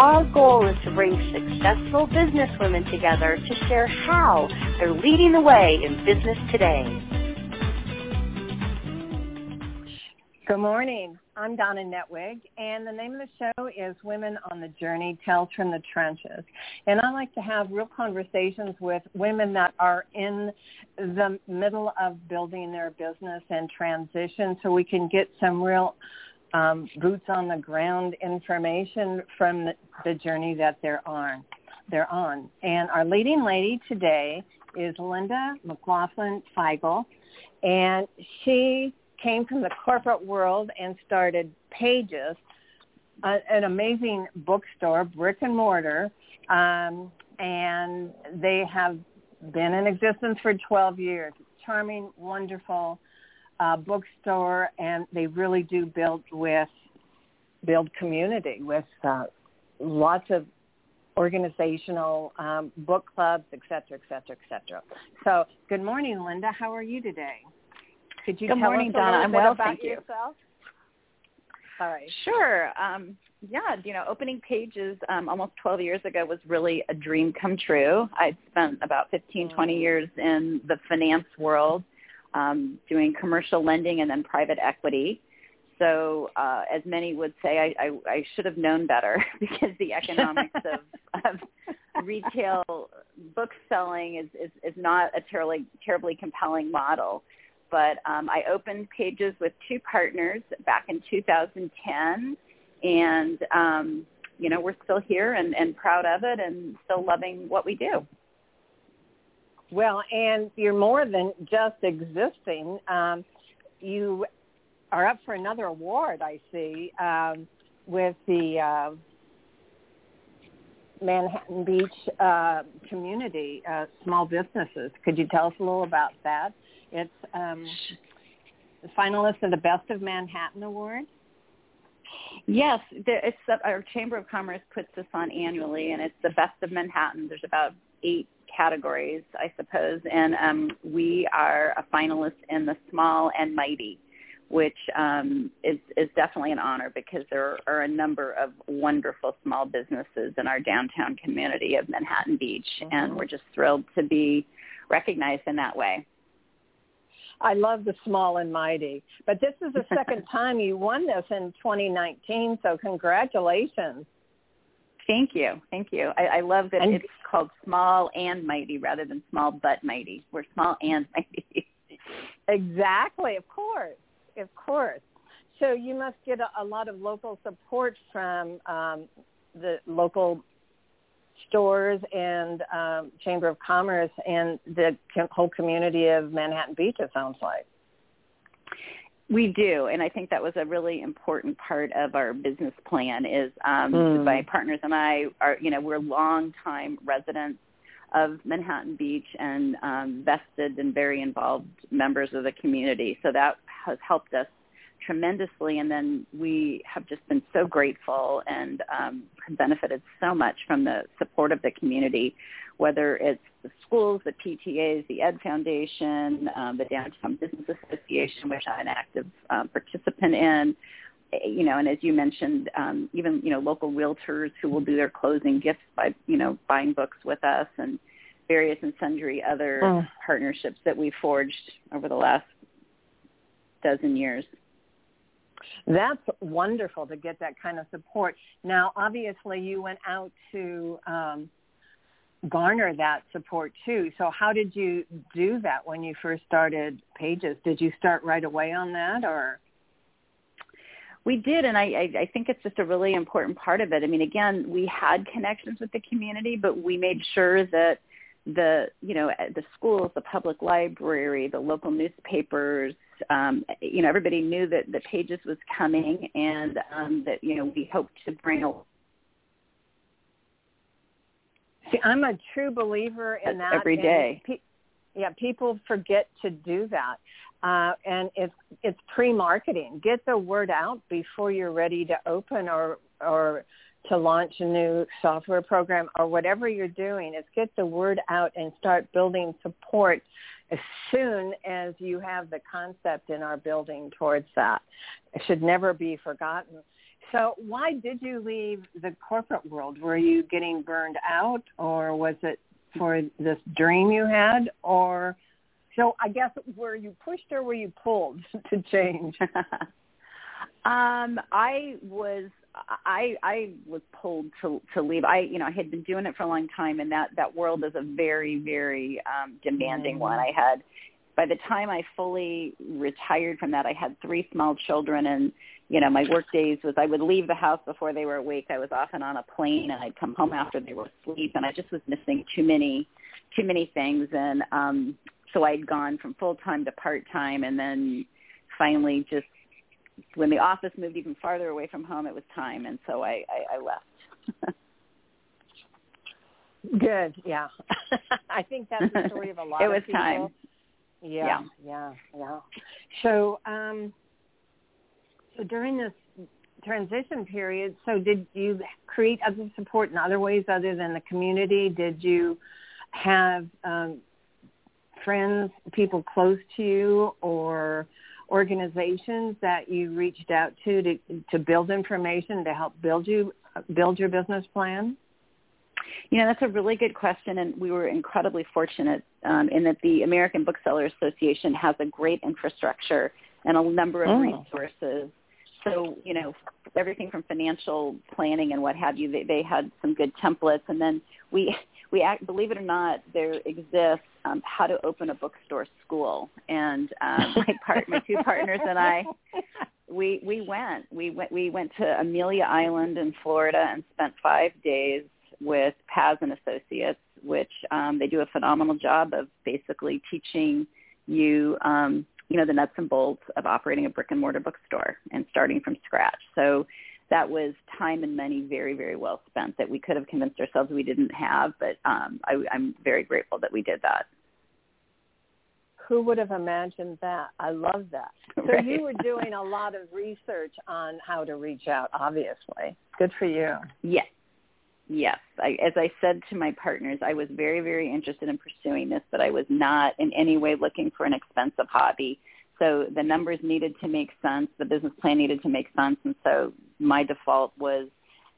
Our goal is to bring successful businesswomen together to share how they're leading the way in business today. Good morning. I'm Donna Netwig, and the name of the show is Women on the Journey, Tales from the Trenches. And I like to have real conversations with women that are in the middle of building their business and transition so we can get some real um, boots on the ground information from the, the journey that they're on. They're on. And our leading lady today is Linda McLoughlin Figel, and she came from the corporate world and started Pages, an amazing bookstore, brick and mortar, um, and they have been in existence for 12 years. Charming, wonderful uh, bookstore, and they really do build with build community with uh, lots of organizational um, book clubs, et cetera, et cetera, et cetera. So, good morning, Linda. How are you today? Could you good tell morning, us a Donna. little I'm bit well, about thank you. yourself? All right. Sure. Um, yeah, you know, opening pages um, almost 12 years ago was really a dream come true. I spent about 15, 20 Mm. years in the finance world um, doing commercial lending and then private equity. So uh, as many would say, I, I, I should have known better because the economics of, of retail book selling is, is, is not a terribly, terribly compelling model. But um, I opened Pages with two partners back in 2010, and um, you know we're still here and, and proud of it, and still loving what we do. Well, and you're more than just existing. Um, you are up for another award, I see, um, with the uh, Manhattan Beach uh, community, uh, small businesses. Could you tell us a little about that? It's um, the finalist of the Best of Manhattan Award. Yes, it's our Chamber of Commerce puts this on annually, and it's the best of Manhattan. There's about eight categories, I suppose, and um, we are a finalist in the small and mighty, which um, is, is definitely an honor because there are a number of wonderful small businesses in our downtown community of Manhattan Beach, Mm-hmm. and we're just thrilled to be recognized in that way. I love the small and mighty, but this is the second time you won this in 2019, so congratulations. Thank you. Thank you. I, I love that And- it's called small and mighty rather than small but mighty. We're small and mighty. Exactly, of course, of course. So you must get a, a lot of local support from um, the local stores and um, Chamber of Commerce and the whole community of Manhattan Beach. It sounds like. We do, and I think that was a really important part of our business plan. Is um, Mm. my partners and I are, you know, we're longtime residents of Manhattan Beach and um, vested and very involved members of the community. So that has helped us tremendously, and then we have just been so grateful and um, have benefited so much from the support of the community, whether it's the schools, the PTAs, the Ed Foundation, um, the Downtown Business Association, which I'm an active um, participant in. Eh, You know, and as you mentioned, um, even you know local realtors who will do their closing gifts by you know buying books with us, and various and sundry other Mm. partnerships that we forged over the last dozen years. That's wonderful to get that kind of support. Now, obviously, you went out to um, garner that support too. So, how did you do that when you first started Pages? Did you start right away on that, or? We did, and I, I, think it's just a really important part of it. I mean, again, we had connections with the community, but we made sure that the you know the schools, the public library, the local newspapers, um, you know everybody knew that the Pages was coming, and um, that you know we hoped to bring a See, I'm a true believer in that. Every day. Pe- yeah, people forget to do that. Uh, and it's it's pre-marketing. Get the word out before you're ready to open or or to launch a new software program or whatever you're doing. Is get the word out and start building support as soon as you have the concept in our building towards that. It should never be forgotten. So why did you leave the corporate world? Were you getting burned out or was it for this dream you had or so I guess were you pushed or were you pulled to change? um, I was I I was pulled to to leave. I you know I had been doing it for a long time, and that that world is a very very um, demanding mm-hmm. one. I had by the time I fully retired from that, I had three small children, and you know my work days was I would leave the house before they were awake. I was often on a plane, and I'd come home after they were asleep, and I just was missing too many too many things, and um so I'd gone from full time to part time, and then finally just when the office moved even farther away from home, it was time, and so I I, I left. Good, yeah. I think that's the story of a lot it was of people. time. Yeah, yeah, yeah, yeah. So, um, so during this transition period, so did you create other support in other ways other than the community? Did you have um, friends, people close to you, or organizations that you reached out to to, to build information to help build you build your business plan? You know, that's a really good question, and we were incredibly fortunate um, in that the American Bookseller Association has a great infrastructure and a number of oh. resources. So, you know, everything from financial planning and what have you, they, they had some good templates, and then we we act, believe it or not, there exists um, how to open a bookstore school, and um, my part, my two partners and I, we we went, we went, we went to Amelia Island in Florida and spent five days with Paz and Associates, which um, they do a phenomenal job of basically teaching you, um, you know, the nuts and bolts of operating a brick and mortar bookstore and starting from scratch. So that was time and money very, very well spent that we could have convinced ourselves we didn't have. But um, I, I'm very grateful that we did that. Who would have imagined that? I love that. So right. you were doing a lot of research on how to reach out, obviously. Good for you. Yes. Yes. I, as I said to my partners, I was very, very interested in pursuing this, but I was not in any way looking for an expensive hobby. So the numbers needed to make sense. The business plan needed to make sense. And so my default was,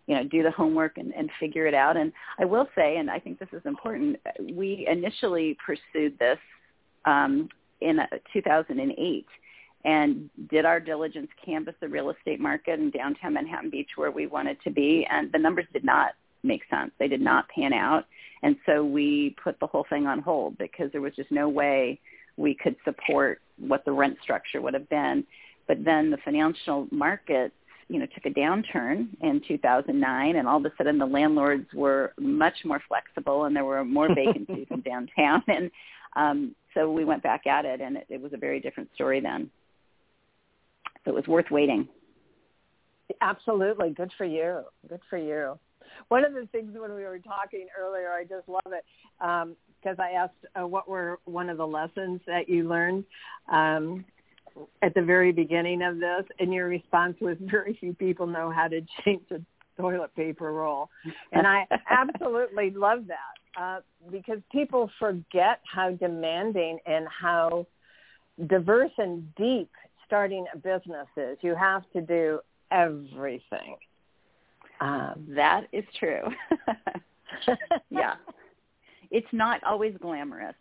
you know, do the homework and, and figure it out. And I will say, and I think this is important, we initially pursued this um, in 2008 and did our diligence canvass the real estate market in downtown Manhattan Beach where we wanted to be. And the numbers did not make sense. They did not pan out. And so we put the whole thing on hold because there was just no way we could support what the rent structure would have been. But then the financial markets, you know, took a downturn in 2009, and all of a sudden the landlords were much more flexible, and there were more vacancies in downtown, and um, so we went back at it, and it, it was a very different story then. So it was worth waiting. Absolutely, good for you. Good for you. One of the things when we were talking earlier, I just love it. Um, because I asked uh, what were one of the lessons that you learned um, at the very beginning of this, and your response was very few people know how to change a toilet paper roll, and I absolutely love that uh, because people forget how demanding and how diverse and deep starting a business is. You have to do everything. Um, that is true. yeah it's not always glamorous.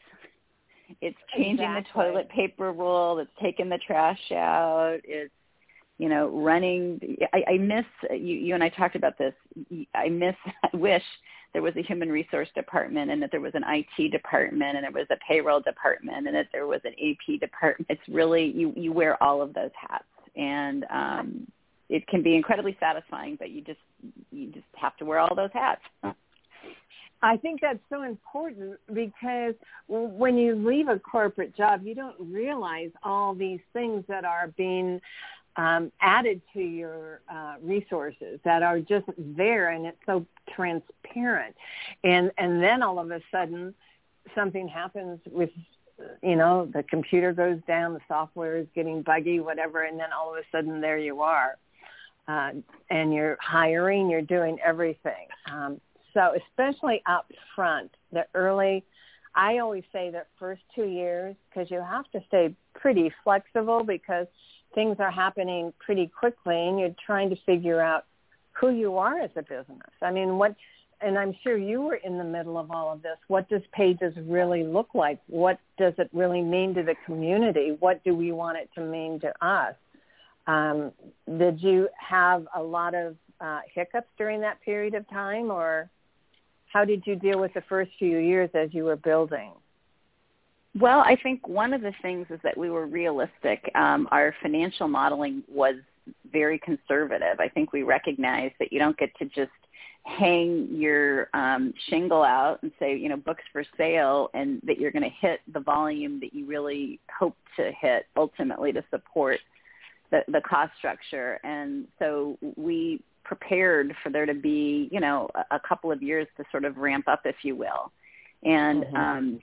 It's changing exactly. the toilet paper roll. It's taking the trash out. It's you know running. I, I miss you. You and I talked about this. I miss. I wish there was a human resource department and that there was an IT department and there was a payroll department and that there was an AP department. It's really you. You wear all of those hats and. um it can be incredibly satisfying, but you just you just have to wear all those hats. I think that's so important because when you leave a corporate job, you don't realize all these things that are being um, added to your uh, resources that are just there and it's so transparent and and then all of a sudden something happens with you know the computer goes down the software is getting buggy whatever and then all of a sudden there you are uh, and you're hiring you're doing everything um, so especially up front the early i always say that first two years because you have to stay pretty flexible because things are happening pretty quickly and you're trying to figure out who you are as a business. I mean, what, and I'm sure you were in the middle of all of this. What does Pages really look like? What does it really mean to the community? What do we want it to mean to us? Um, did you have a lot of uh, hiccups during that period of time or how did you deal with the first few years as you were building? Well, I think one of the things is that we were realistic. Um, our financial modeling was very conservative. I think we recognized that you don't get to just hang your um, shingle out and say, you know, books for sale and that you're going to hit the volume that you really hope to hit ultimately to support the, the cost structure. And so we prepared for there to be, you know, a, a couple of years to sort of ramp up, if you will. And mm-hmm. um,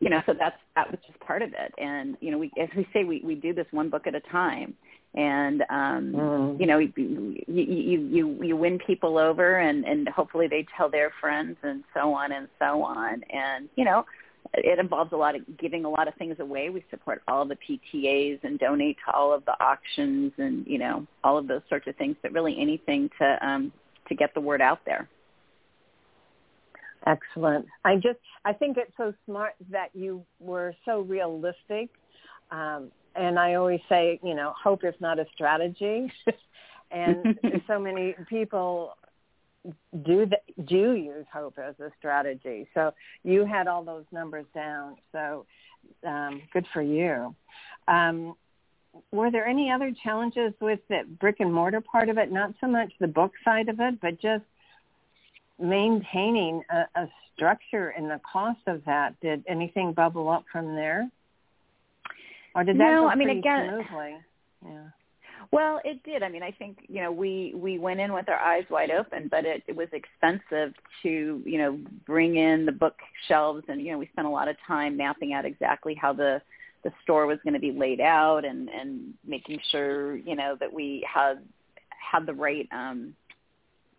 you know, so that's that was just part of it. And you know, we as we say, we we do this one book at a time. And um, mm. you know, you, you you you win people over, and and hopefully they tell their friends, and so on and so on. And you know, it involves a lot of giving a lot of things away. We support all the PTAs and donate to all of the auctions, and you know, all of those sorts of things. But really, anything to um, to get the word out there. Excellent. I just I think it's so smart that you were so realistic. Um, and I always say, you know, hope is not a strategy. and so many people do the, do use hope as a strategy. So you had all those numbers down. So um, good for you. Um, were there any other challenges with the brick and mortar part of it? Not so much the book side of it, but just maintaining a, a structure and the cost of that, did anything bubble up from there? Or did that no, go I mean, again, smoothly? Yeah. Well, it did. I mean, I think you know we we went in with our eyes wide open, but it, it was expensive to you know bring in the bookshelves, and you know we spent a lot of time mapping out exactly how the the store was going to be laid out, and and making sure you know that we had had the right um,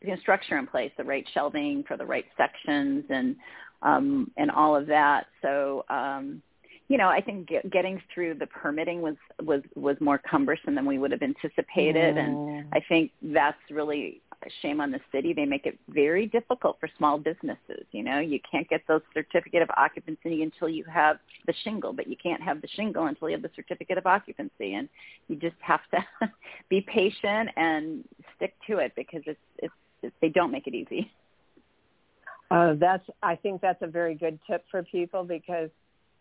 you know, structure in place, the right shelving for the right sections and um, and all of that. So um, you know, I think get, getting through the permitting was was was more cumbersome than we would have anticipated, mm. and I think that's really a shame on the city. They make it very difficult for small businesses. You know, you can't get those certificate of occupancy until you have the shingle, but you can't have the shingle until you have the certificate of occupancy, and you just have to be patient and stick to it because it's it's they don't make it easy. Uh, that's I think that's a very good tip for people because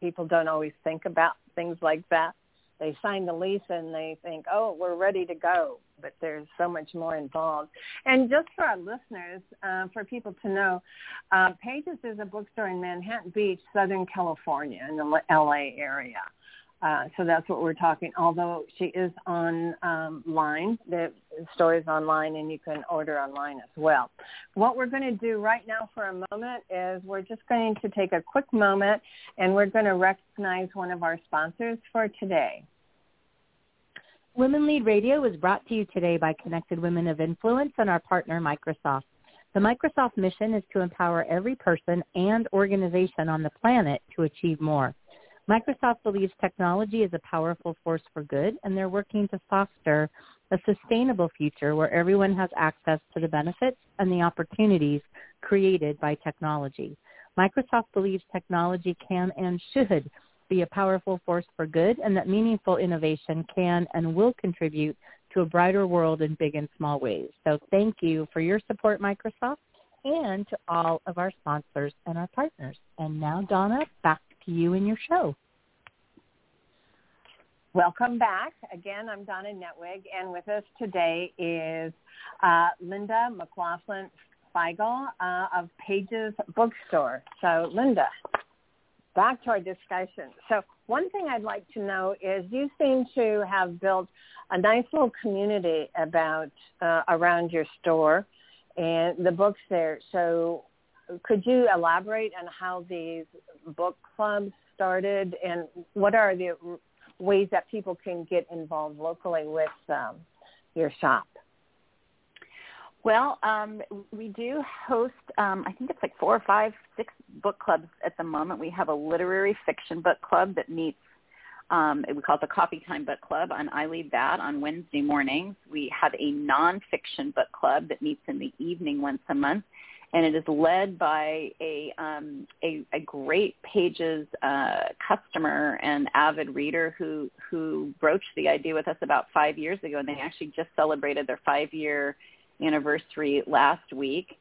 people don't always think about things like that. They sign the lease and they think, oh, we're ready to go, but there's so much more involved. And just for our listeners, uh, for people to know, uh, Pages is a bookstore in Manhattan Beach, Southern California, in the LA area. Uh, so that's what we're talking. Although she is online, um, the store is online, and you can order online as well. What we're going to do right now for a moment is we're just going to take a quick moment, and we're going to recognize one of our sponsors for today. Women Lead Radio is brought to you today by Connected Women of Influence and our partner Microsoft. The Microsoft mission is to empower every person and organization on the planet to achieve more. Microsoft believes technology is a powerful force for good, and they're working to foster a sustainable future where everyone has access to the benefits and the opportunities created by technology. Microsoft believes technology can and should be a powerful force for good and that meaningful innovation can and will contribute to a brighter world in big and small ways. So thank you for your support, Microsoft, and to all of our sponsors and our partners. And now, Donna, back to you and your show. Welcome back. Again, I'm Donna Netwig, and with us today is uh, Linda McLoughlin Figel uh, of Pages Bookstore. So, Linda. back to our discussion. So one thing I'd like to know is you seem to have built a nice little community about uh, around your store and the books there. So could you elaborate on how these book clubs started and what are the ways that people can get involved locally with um, your shop? Well, um, we do host, um, I think it's like four or five, six book clubs at the moment. We have a literary fiction book club that meets, um, we call it the Coffee Time Book Club, and I lead that on Wednesday mornings. We have a nonfiction book club that meets in the evening once a month, and it is led by a um, a, a great Pages uh, customer and avid reader who who broached the idea with us about five years ago, and they actually just celebrated their five year anniversary last week.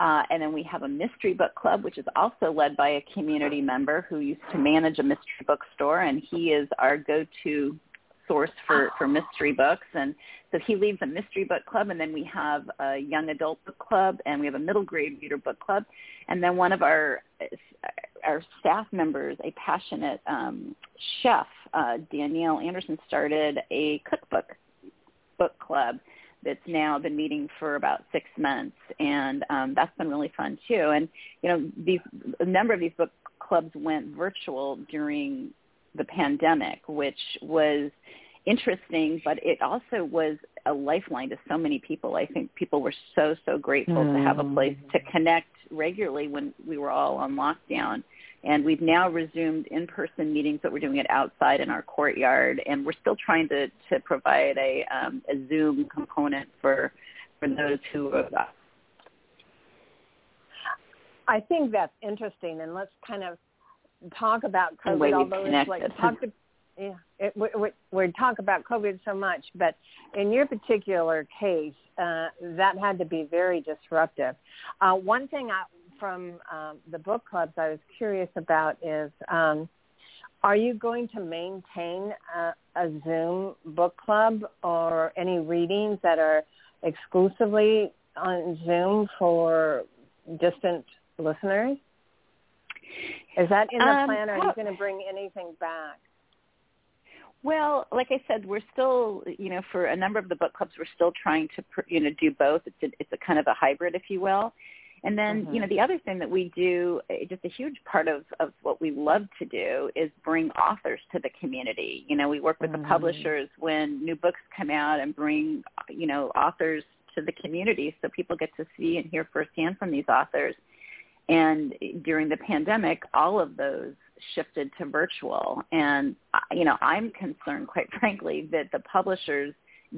Uh, and then we have a mystery book club, which is also led by a community member who used to manage a mystery bookstore, and he is our go-to source for, for mystery books. And so he leads a mystery book club, and then we have a young adult book club, and we have a middle grade reader book club. And then one of our our staff members, a passionate um, chef, uh, Danielle Anderson, started a cookbook book club that's now been meeting for about six months, and um, that's been really fun too. And you know, these a number of these book clubs went virtual during the pandemic, which was interesting, but it also was a lifeline to so many people. I think people were so so grateful mm. to have a place to mm. connect regularly when we were all on lockdown and we've now resumed in-person meetings but we're doing it outside in our courtyard, and we're still trying to, to provide a, um, a Zoom component for for those who are. I think that's interesting, and let's kind of talk about COVID. Although it's like yeah, it, we, we, we talk about COVID so much, but in your particular case, uh, that had to be very disruptive. Uh, one thing I from um, the book clubs I was curious about is, um, are you going to maintain a, a Zoom book club or any readings that are exclusively on Zoom for distant listeners? Is that in the um, plan, or are you going to bring anything back? Well, like I said, we're still, you know, for a number of the book clubs, we're still trying to, you know, do both. It's a, it's a kind of a hybrid, if you will. And then, mm-hmm. you know, the other thing that we do, eh, just a huge part of, of what we love to do is bring authors to the community. You know, we work with mm-hmm. the publishers when new books come out and bring, you know, authors to the community so people get to see and hear firsthand from these authors. And during the pandemic, all of those shifted to virtual. And, you know, I'm concerned, quite frankly, that the publishers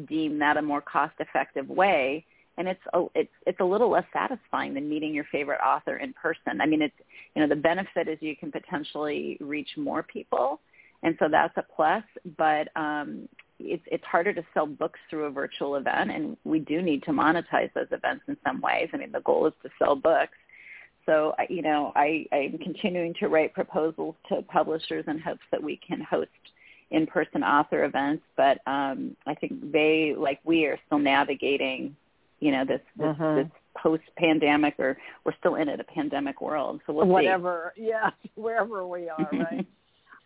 deem that a more cost-effective way and it's a, it's it's a little less satisfying than meeting your favorite author in person. I mean, it's you know the benefit is you can potentially reach more people, and so that's a plus. But um, it's it's harder to sell books through a virtual event, and we do need to monetize those events in some ways. I mean, the goal is to sell books. So you know, I I'm continuing to write proposals to publishers in hopes that we can host in-person author events. But um, I think they, like we, are still navigating you know this this, uh-huh. this post pandemic or we're still in it a pandemic world so we'll whatever see. yeah wherever we are right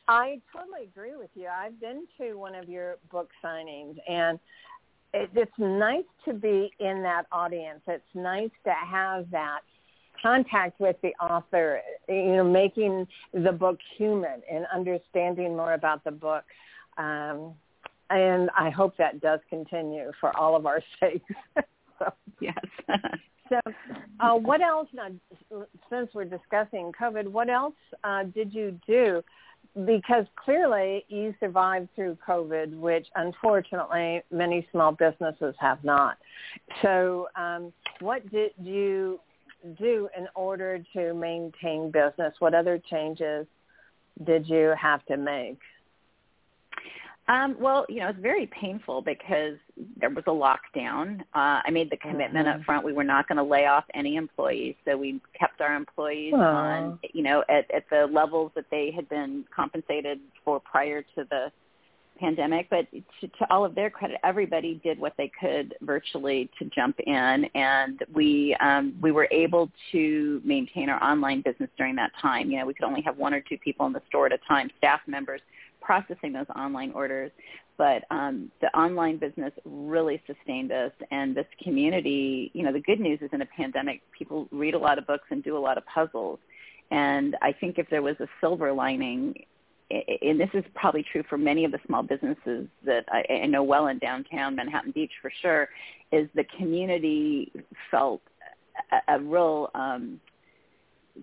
i totally agree with you i've been to one of your book signings and it, it's nice to be in that audience it's nice to have that contact with the author you know making the book human and understanding more about the book um, and I hope that does continue for all of our sakes. so yes. so, uh, what else? Now, since we're discussing COVID, what else uh, did you do? Because clearly you survived through COVID, which unfortunately many small businesses have not. So, um, what did you do in order to maintain business? What other changes did you have to make? Um, well, you know, it's very painful because there was a lockdown. Uh, I made the commitment mm-hmm. up front we were not going to lay off any employees, so we kept our employees Aww. on, you know, at, at the levels that they had been compensated for prior to the pandemic, but to, to all of their credit, everybody did what they could virtually to jump in, and we um, we were able to maintain our online business during that time. You know, we could only have one or two people in the store at a time, staff members processing those online orders, but um, the online business really sustained us, and this community. You know, the good news is in a pandemic, people read a lot of books and do a lot of puzzles. And I think if there was a silver lining and this is probably true for many of the small businesses that I, I know well in downtown Manhattan Beach for sure, is the community felt a, a real um,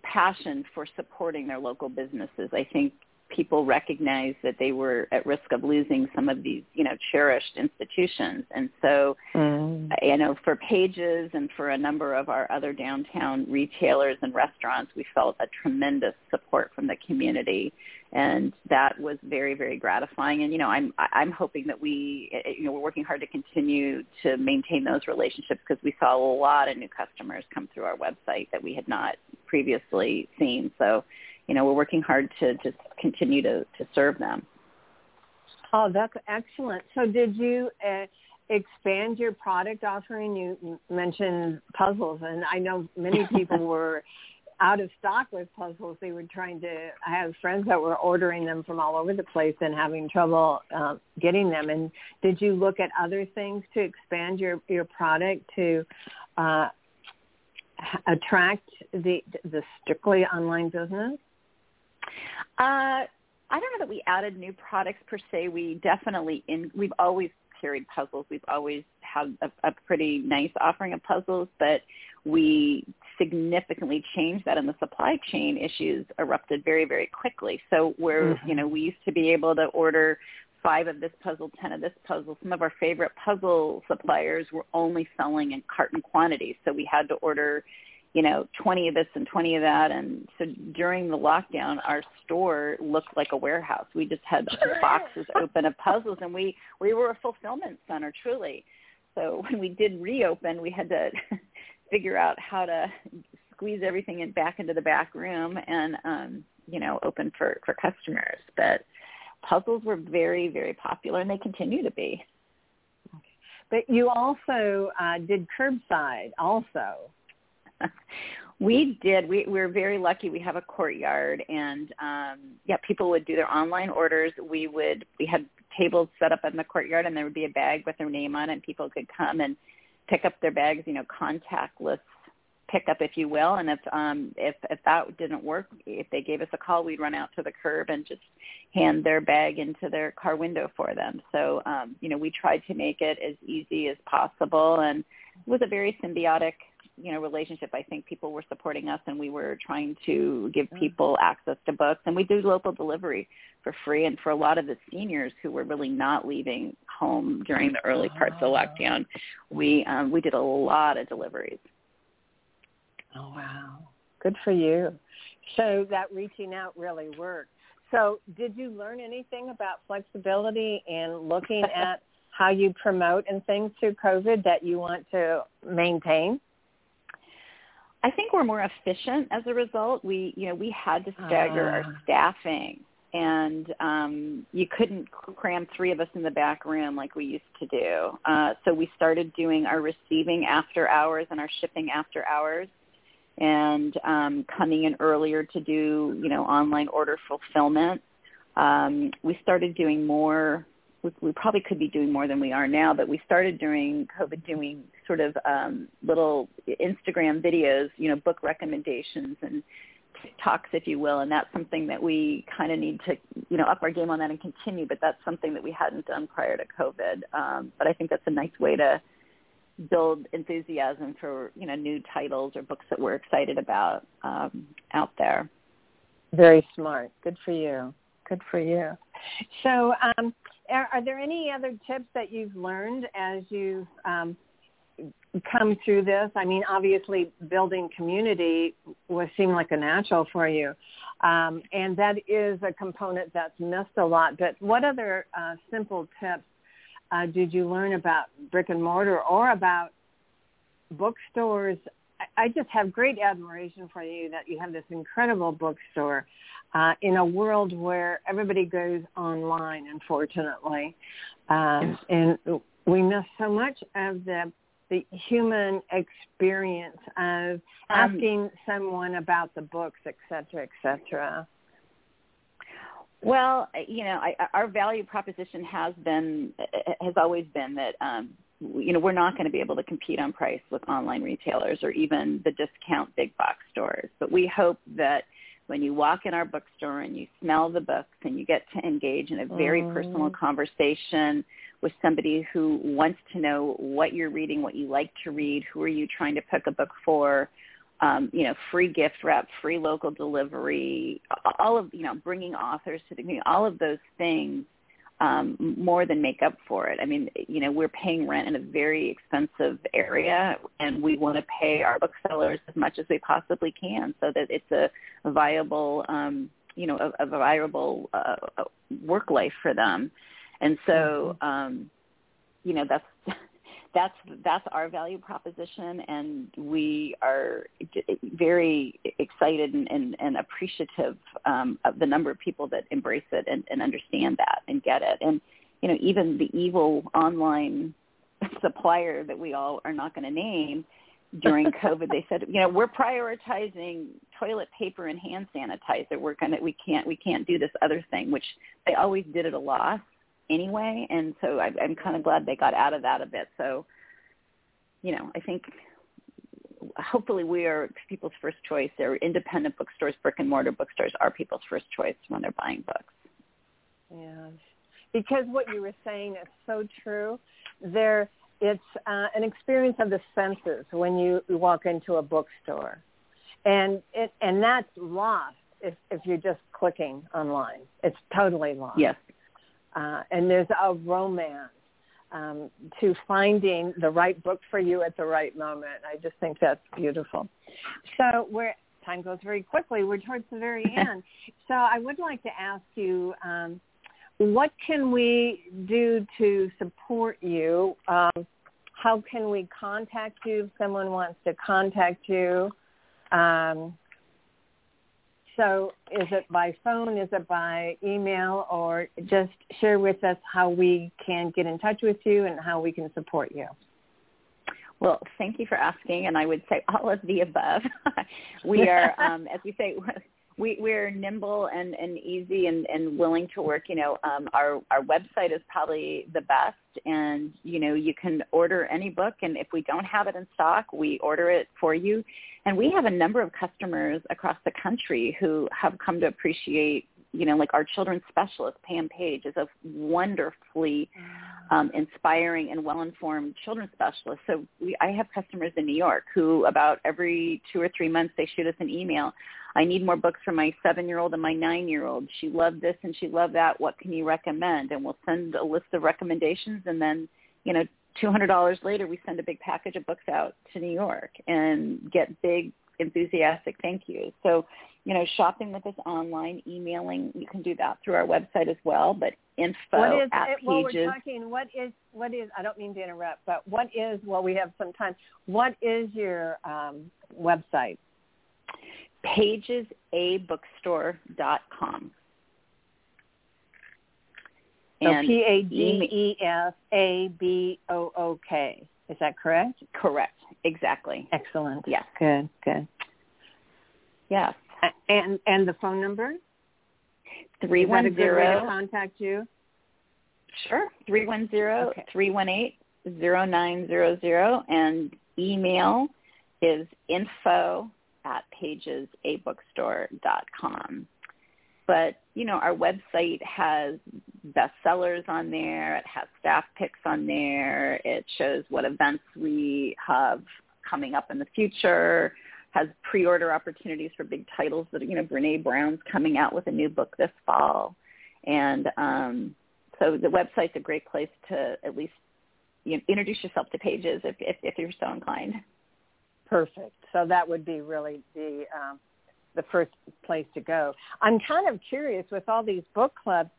passion for supporting their local businesses. I think people recognized that they were at risk of losing some of these, you know, cherished institutions. And so, mm. you know, for Pages and for a number of our other downtown retailers and restaurants, we felt a tremendous support from the community and that was very very gratifying and you know i'm i'm hoping that we you know we're working hard to continue to maintain those relationships because we saw a lot of new customers come through our website that we had not previously seen so you know we're working hard to just continue to to serve them oh that's excellent so did you uh, expand your product offering you mentioned puzzles and i know many people were out of stock with puzzles. They were trying to. I have friends that were ordering them from all over the place and having trouble uh, getting them. And did you look at other things to expand your your product to uh, attract the the strictly online business? Uh, I don't know that we added new products per se. We definitely in we've always carried puzzles. We've always had a, a pretty nice offering of puzzles, but we significantly changed that and the supply chain issues erupted very, very quickly. So where, mm-hmm. you know, we used to be able to order five of this puzzle, ten of this puzzle. Some of our favorite puzzle suppliers were only selling in carton quantities. So we had to order, you know, 20 of this and 20 of that. And so during the lockdown, our store looked like a warehouse. We just had boxes open of puzzles and we, we were a fulfillment center, truly. So when we did reopen, we had to figure out how to squeeze everything in back into the back room and um, you know open for for customers. But puzzles were very very popular, and they continue to be. But you also uh, did curbside also. we did. We, we were very lucky. We have a courtyard, and um, yeah, people would do their online orders. We would. We had tables set up in the courtyard, and there would be a bag with their name on it, and people could come and pick up their bags, you know, contactless pickup, if you will. And if um, if if that didn't work, if they gave us a call, we'd run out to the curb and just hand their bag into their car window for them. So um, you know, we tried to make it as easy as possible, and it was a very symbiotic you know relationship i think people were supporting us and we were trying to give people access to books. And we do local delivery for free and for a lot of the seniors who were really not leaving home during the early parts of the lockdown we um we did a lot of deliveries. Oh wow. Good for you. So that reaching out really worked. So did you learn anything about flexibility in looking at how you promote and things through covid that you want to maintain I think we're more efficient as a result. We, you know, we had to stagger uh. our ah. staffing and um, you couldn't cram three of us in the back room like we used to do. Uh, so we started doing our receiving after hours and our shipping after hours and um, coming in earlier to do, you know, online order fulfillment. Um, we started doing more we, we probably could be doing more than we are now, but we started during COVID doing sort of um, little Instagram videos, you know, book recommendations and talks, if you will, and that's something that we kind of need to, you know, up our game on that and continue. But that's something that we hadn't done prior to COVID. Um, but I think that's a nice way to build enthusiasm for you know new titles or books that we're excited about um, out there. Very smart. Good for you. Good for you. So, um, are, are, there any other tips that you've learned as you've um, come through this? I mean, obviously, building community was seem like a natural for you, um, and that is a component that's missed a lot. But what other uh, simple tips uh, did you learn about brick and mortar or about bookstores I just have great admiration for you that you have this incredible bookstore. Uh, in a world where everybody goes online, unfortunately, um, and we miss so much of the the human experience of um, asking um, someone about the books, et cetera, et cetera. Well, you know, I, our value proposition has been has always been that um, you know we're not going to be able to compete on price with online retailers or even the discount big box stores. But we hope that when you walk in our bookstore and you smell the books and you get to engage in a very mm. personal conversation with somebody who wants to know what you're reading, what you like to read, who are you trying to pick a book for, um, you know, free gift wrap, free local delivery, all of, you know, bringing authors to the community, all of those things um, more than make up for it. I mean, you know, we're paying rent in a very expensive area, and we want to pay our booksellers as much as we possibly can, so that it's a, a viable, um, you know, a, a viable uh, work life for them. And so, mm-hmm. um, you know, that's that's that's our value proposition, and we are very excited and, and, and appreciative um, of the number of people that embrace it and, and understand that and get it. And you know, even the evil online supplier that we all are not going to name during COVID, they said, you know, we're prioritizing toilet paper and hand sanitizer. We're gonna, we can't, we can't do this other thing, which they always did at a loss anyway. And so I, I'm kind of glad they got out of that a bit. So, you know, I think hopefully we are people's first choice. They're independent bookstores, brick and mortar bookstores are people's first choice when they're buying books. Yeah, because what you were saying is so true. There, it's uh, an experience of the senses when you walk into a bookstore, and it and that's lost if if you're just clicking online. It's totally lost. Yes uh, and there's a romance um, to finding the right book for you at the right moment. I just think that's beautiful. So we're time goes very quickly. We're towards the very end. so I would like to ask you, um, what can we do to support you? Um, how can we contact you if someone wants to contact you? Um, so is it by phone? Is it by email? Or just share with us how we can get in touch with you and how we can support you. Well, thank you for asking, and I would say all of the above. we are, um, as we say, we, we're nimble and, and easy and, and willing to work. You know, um, our, our website is probably the best and, you know, you can order any book and if we don't have it in stock, we order it for you. And we have a number of customers across the country who have come to appreciate you know, like our children's specialist, Pam Page, is a wonderfully um, inspiring and well-informed children's specialist. So we, I have customers in New York who about every two or three months they shoot us an email. I need more books for my seven-year-old and my nine-year-old. She loved this and she loved that. What can you recommend? And we'll send a list of recommendations and then, you know, $200 later we send a big package of books out to New York and get big enthusiastic thank yous. So you know, shopping with us online, emailing, you can do that through our website as well. But info what is, at it, Well, we're talking, what is, what is, I don't mean to interrupt, but what is, well, we have some time. What is your um, website? pagesAbookstore.com. So P-A-G-E-S-A-B-O-O-K. Is that correct? Correct. Exactly. Excellent. Yes. Good, good. Yes. And and the phone number? Three one zero. Contact you. Sure. Three one zero three one eight zero nine zero zero and email is info at pagesabookstore.com. But, you know, our website has bestsellers on there. It has staff picks on there. It shows what events we have coming up in the future has pre-order opportunities for big titles that you know Brene Brown's coming out with a new book this fall, and um, so the website's a great place to at least you know, introduce yourself to pages if, if if you're so inclined. Perfect. So that would be really the um, the first place to go. I'm kind of curious with all these book clubs.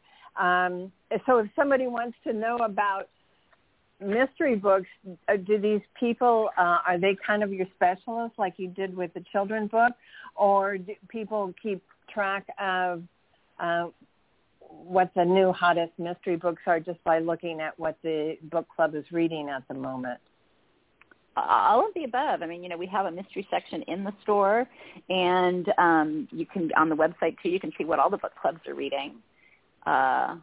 Um, so if somebody wants to know about mystery books, uh, do these people uh, are they kind of your specialists like you did with the children's book, or do people keep track of uh, what the new hottest mystery books are just by looking at what the book club is reading at the moment? All of the above. I mean, you know, we have a mystery section in the store, and um, you can on the website too. You can see what all the book clubs are reading, uh,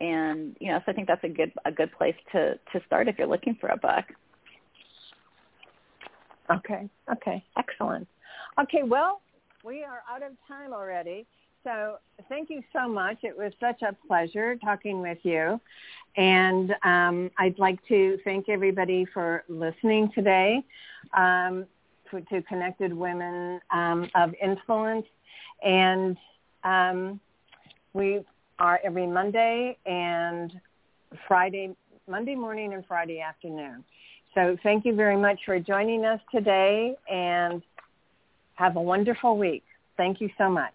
and you know, so I think that's a good a good place to to start if you're looking for a book. Okay. Okay. Excellent. Okay. Well, we are out of time already. So thank you so much. It was such a pleasure talking with you. And um, I'd like to thank everybody for listening today um, to, to, Connected Women um, of Influence. And um, we are every Monday and Friday, Monday morning and Friday afternoon. So thank you very much for joining us today and have a wonderful week. Thank you so much.